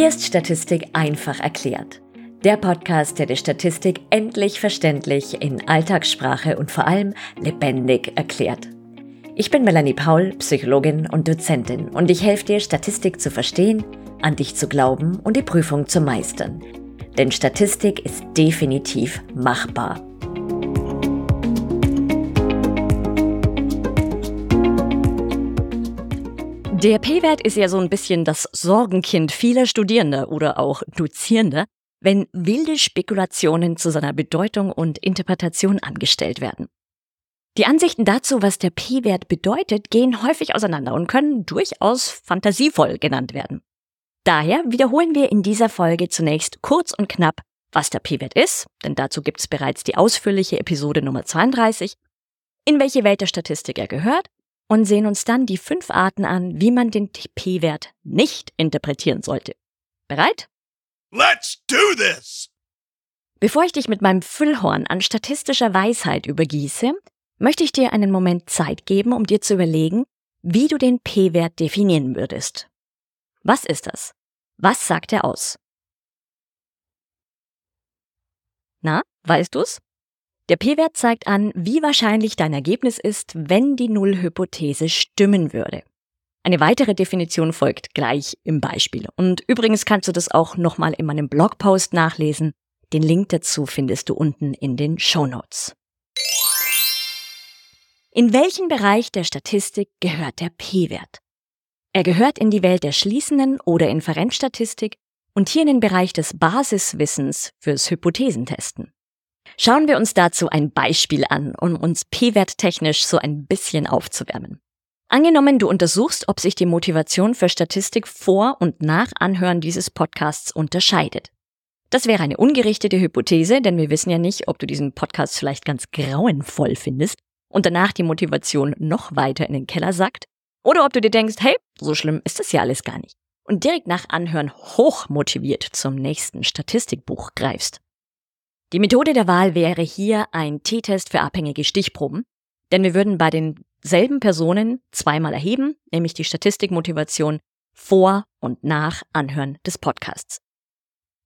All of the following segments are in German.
Hier ist Statistik einfach erklärt. Der Podcast, der die Statistik endlich verständlich in Alltagssprache und vor allem lebendig erklärt. Ich bin Melanie Paul, Psychologin und Dozentin und ich helfe dir, Statistik zu verstehen, an dich zu glauben und die Prüfung zu meistern. Denn Statistik ist definitiv machbar. Der P-Wert ist ja so ein bisschen das Sorgenkind vieler Studierender oder auch Dozierender, wenn wilde Spekulationen zu seiner Bedeutung und Interpretation angestellt werden. Die Ansichten dazu, was der P-Wert bedeutet, gehen häufig auseinander und können durchaus fantasievoll genannt werden. Daher wiederholen wir in dieser Folge zunächst kurz und knapp, was der P-Wert ist, denn dazu gibt es bereits die ausführliche Episode Nummer 32, in welche Welt der Statistik er gehört und sehen uns dann die fünf Arten an, wie man den P-Wert nicht interpretieren sollte. Bereit? Let's do this! Bevor ich dich mit meinem Füllhorn an statistischer Weisheit übergieße, möchte ich dir einen Moment Zeit geben, um dir zu überlegen, wie du den P-Wert definieren würdest. Was ist das? Was sagt er aus? Na, weißt du's? Der P-Wert zeigt an, wie wahrscheinlich dein Ergebnis ist, wenn die Nullhypothese stimmen würde. Eine weitere Definition folgt gleich im Beispiel. Und übrigens kannst du das auch nochmal in meinem Blogpost nachlesen. Den Link dazu findest du unten in den Show Notes. In welchen Bereich der Statistik gehört der P-Wert? Er gehört in die Welt der schließenden oder Inferenzstatistik und hier in den Bereich des Basiswissens fürs Hypothesentesten. Schauen wir uns dazu ein Beispiel an, um uns P-Wert technisch so ein bisschen aufzuwärmen. Angenommen, du untersuchst, ob sich die Motivation für Statistik vor und nach Anhören dieses Podcasts unterscheidet. Das wäre eine ungerichtete Hypothese, denn wir wissen ja nicht, ob du diesen Podcast vielleicht ganz grauenvoll findest und danach die Motivation noch weiter in den Keller sackt, oder ob du dir denkst, hey, so schlimm ist das ja alles gar nicht, und direkt nach Anhören hochmotiviert zum nächsten Statistikbuch greifst. Die Methode der Wahl wäre hier ein T-Test für abhängige Stichproben, denn wir würden bei denselben Personen zweimal erheben, nämlich die Statistikmotivation vor und nach Anhören des Podcasts.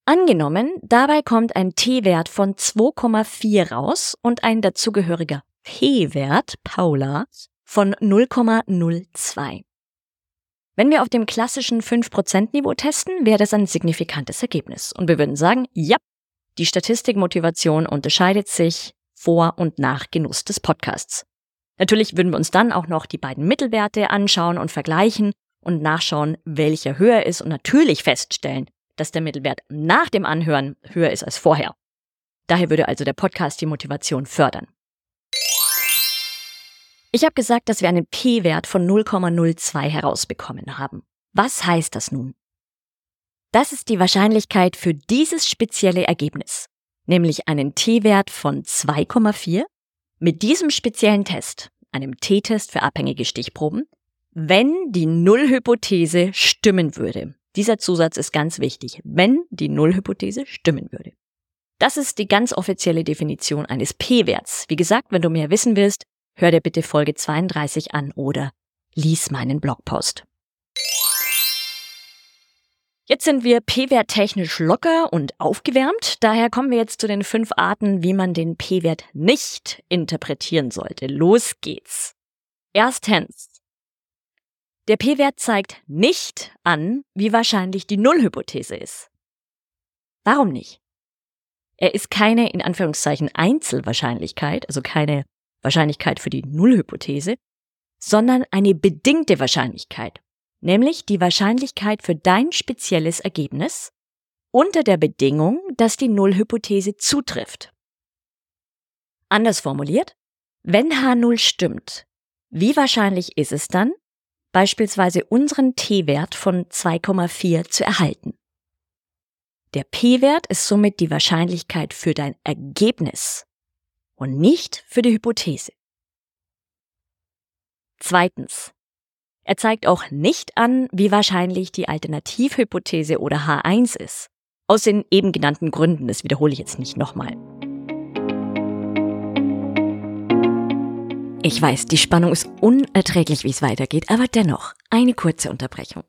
Angenommen, dabei kommt ein T-Wert von 2,4 raus und ein dazugehöriger P-Wert, Paula, von 0,02. Wenn wir auf dem klassischen 5%-Niveau testen, wäre das ein signifikantes Ergebnis. Und wir würden sagen, ja, die Statistikmotivation unterscheidet sich vor und nach Genuss des Podcasts. Natürlich würden wir uns dann auch noch die beiden Mittelwerte anschauen und vergleichen und nachschauen, welcher höher ist und natürlich feststellen, dass der Mittelwert nach dem Anhören höher ist als vorher. Daher würde also der Podcast die Motivation fördern. Ich habe gesagt, dass wir einen P-Wert von 0,02 herausbekommen haben. Was heißt das nun? Das ist die Wahrscheinlichkeit für dieses spezielle Ergebnis, nämlich einen T-Wert von 2,4 mit diesem speziellen Test, einem T-Test für abhängige Stichproben, wenn die Nullhypothese stimmen würde. Dieser Zusatz ist ganz wichtig, wenn die Nullhypothese stimmen würde. Das ist die ganz offizielle Definition eines P-Werts. Wie gesagt, wenn du mehr wissen willst, hör dir bitte Folge 32 an oder lies meinen Blogpost. Jetzt sind wir P-Wert technisch locker und aufgewärmt. Daher kommen wir jetzt zu den fünf Arten, wie man den P-Wert nicht interpretieren sollte. Los geht's. Erstens. Der P-Wert zeigt nicht an, wie wahrscheinlich die Nullhypothese ist. Warum nicht? Er ist keine in Anführungszeichen Einzelwahrscheinlichkeit, also keine Wahrscheinlichkeit für die Nullhypothese, sondern eine bedingte Wahrscheinlichkeit nämlich die Wahrscheinlichkeit für dein spezielles Ergebnis unter der Bedingung, dass die Nullhypothese zutrifft. Anders formuliert, wenn H0 stimmt, wie wahrscheinlich ist es dann, beispielsweise unseren T-Wert von 2,4 zu erhalten? Der P-Wert ist somit die Wahrscheinlichkeit für dein Ergebnis und nicht für die Hypothese. Zweitens. Er zeigt auch nicht an, wie wahrscheinlich die Alternativhypothese oder H1 ist. Aus den eben genannten Gründen, das wiederhole ich jetzt nicht nochmal. Ich weiß, die Spannung ist unerträglich, wie es weitergeht, aber dennoch eine kurze Unterbrechung.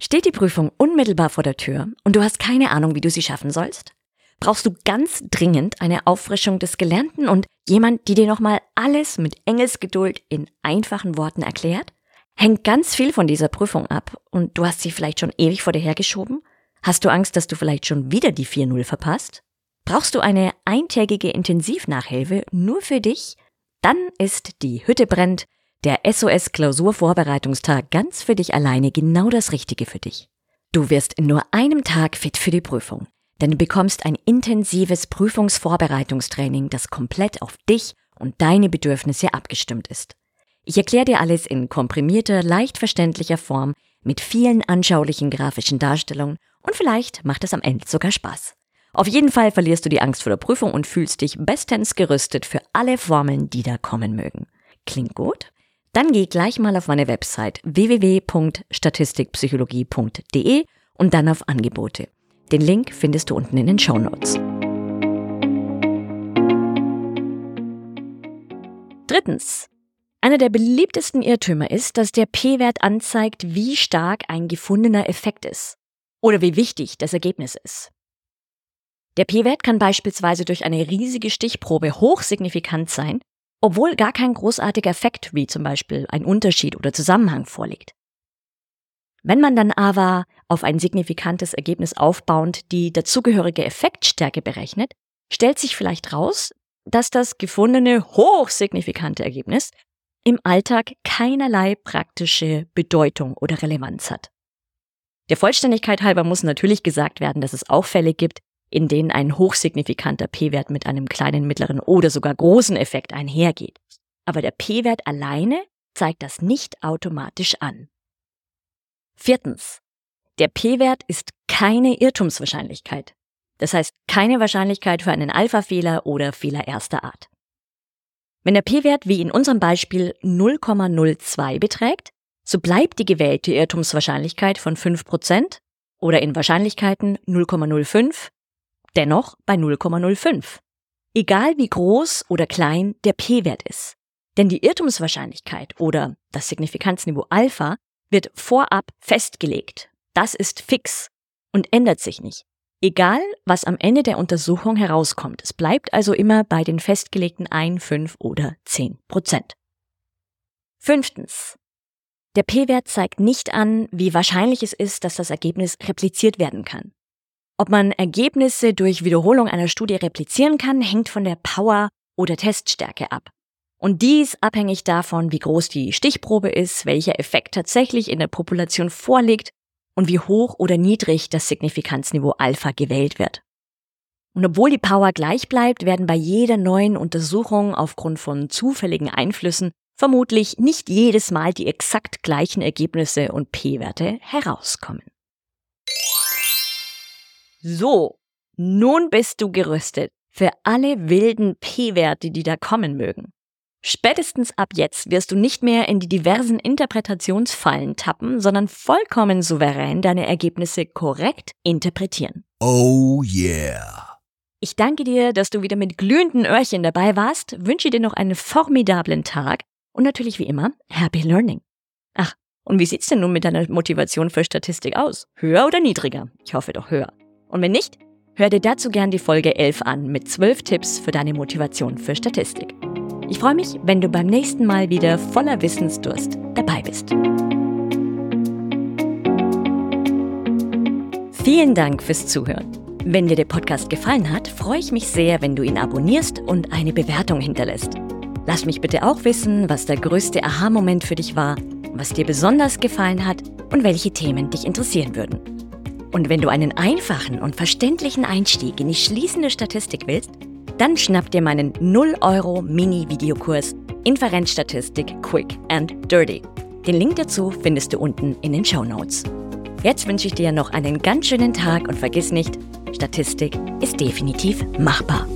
Steht die Prüfung unmittelbar vor der Tür und du hast keine Ahnung, wie du sie schaffen sollst? Brauchst du ganz dringend eine Auffrischung des Gelernten und jemand, die dir nochmal alles mit Engelsgeduld in einfachen Worten erklärt? Hängt ganz viel von dieser Prüfung ab und du hast sie vielleicht schon ewig vor dir hergeschoben? Hast du Angst, dass du vielleicht schon wieder die 4-0 verpasst? Brauchst du eine eintägige Intensivnachhilfe nur für dich? Dann ist die Hütte brennt der SOS Klausurvorbereitungstag ganz für dich alleine genau das Richtige für dich. Du wirst in nur einem Tag fit für die Prüfung, denn du bekommst ein intensives Prüfungsvorbereitungstraining, das komplett auf dich und deine Bedürfnisse abgestimmt ist. Ich erkläre dir alles in komprimierter, leicht verständlicher Form mit vielen anschaulichen grafischen Darstellungen und vielleicht macht es am Ende sogar Spaß. Auf jeden Fall verlierst du die Angst vor der Prüfung und fühlst dich bestens gerüstet für alle Formeln, die da kommen mögen. Klingt gut? Dann geh gleich mal auf meine Website www.statistikpsychologie.de und dann auf Angebote. Den Link findest du unten in den Show Notes. Drittens. Einer der beliebtesten Irrtümer ist, dass der P-Wert anzeigt, wie stark ein gefundener Effekt ist oder wie wichtig das Ergebnis ist. Der P-Wert kann beispielsweise durch eine riesige Stichprobe hochsignifikant sein obwohl gar kein großartiger Effekt wie zum Beispiel ein Unterschied oder Zusammenhang vorliegt. Wenn man dann aber auf ein signifikantes Ergebnis aufbauend die dazugehörige Effektstärke berechnet, stellt sich vielleicht raus, dass das gefundene hochsignifikante Ergebnis im Alltag keinerlei praktische Bedeutung oder Relevanz hat. Der Vollständigkeit halber muss natürlich gesagt werden, dass es auch Fälle gibt, in denen ein hochsignifikanter P-Wert mit einem kleinen, mittleren oder sogar großen Effekt einhergeht. Aber der P-Wert alleine zeigt das nicht automatisch an. Viertens. Der P-Wert ist keine Irrtumswahrscheinlichkeit. Das heißt keine Wahrscheinlichkeit für einen Alpha-Fehler oder Fehler erster Art. Wenn der P-Wert wie in unserem Beispiel 0,02 beträgt, so bleibt die gewählte Irrtumswahrscheinlichkeit von 5% oder in Wahrscheinlichkeiten 0,05 dennoch bei 0,05. Egal wie groß oder klein der p-Wert ist. Denn die Irrtumswahrscheinlichkeit oder das Signifikanzniveau Alpha wird vorab festgelegt. Das ist fix und ändert sich nicht. Egal, was am Ende der Untersuchung herauskommt. Es bleibt also immer bei den festgelegten 1, 5 oder 10 Prozent. Fünftens. Der P-Wert zeigt nicht an, wie wahrscheinlich es ist, dass das Ergebnis repliziert werden kann. Ob man Ergebnisse durch Wiederholung einer Studie replizieren kann, hängt von der Power oder Teststärke ab. Und dies abhängig davon, wie groß die Stichprobe ist, welcher Effekt tatsächlich in der Population vorliegt und wie hoch oder niedrig das Signifikanzniveau Alpha gewählt wird. Und obwohl die Power gleich bleibt, werden bei jeder neuen Untersuchung aufgrund von zufälligen Einflüssen vermutlich nicht jedes Mal die exakt gleichen Ergebnisse und P-Werte herauskommen. So, nun bist du gerüstet für alle wilden P-Werte, die da kommen mögen. Spätestens ab jetzt wirst du nicht mehr in die diversen Interpretationsfallen tappen, sondern vollkommen souverän deine Ergebnisse korrekt interpretieren. Oh yeah. Ich danke dir, dass du wieder mit glühenden Öhrchen dabei warst, wünsche dir noch einen formidablen Tag und natürlich wie immer Happy Learning. Ach, und wie sieht's denn nun mit deiner Motivation für Statistik aus? Höher oder niedriger? Ich hoffe doch höher. Und wenn nicht, hör dir dazu gern die Folge 11 an mit 12 Tipps für deine Motivation für Statistik. Ich freue mich, wenn du beim nächsten Mal wieder voller Wissensdurst dabei bist. Vielen Dank fürs Zuhören. Wenn dir der Podcast gefallen hat, freue ich mich sehr, wenn du ihn abonnierst und eine Bewertung hinterlässt. Lass mich bitte auch wissen, was der größte Aha-Moment für dich war, was dir besonders gefallen hat und welche Themen dich interessieren würden. Und wenn du einen einfachen und verständlichen Einstieg in die schließende Statistik willst, dann schnapp dir meinen 0 Euro Mini-Videokurs Inferenzstatistik Quick and Dirty. Den Link dazu findest du unten in den Show Notes. Jetzt wünsche ich dir noch einen ganz schönen Tag und vergiss nicht, Statistik ist definitiv machbar.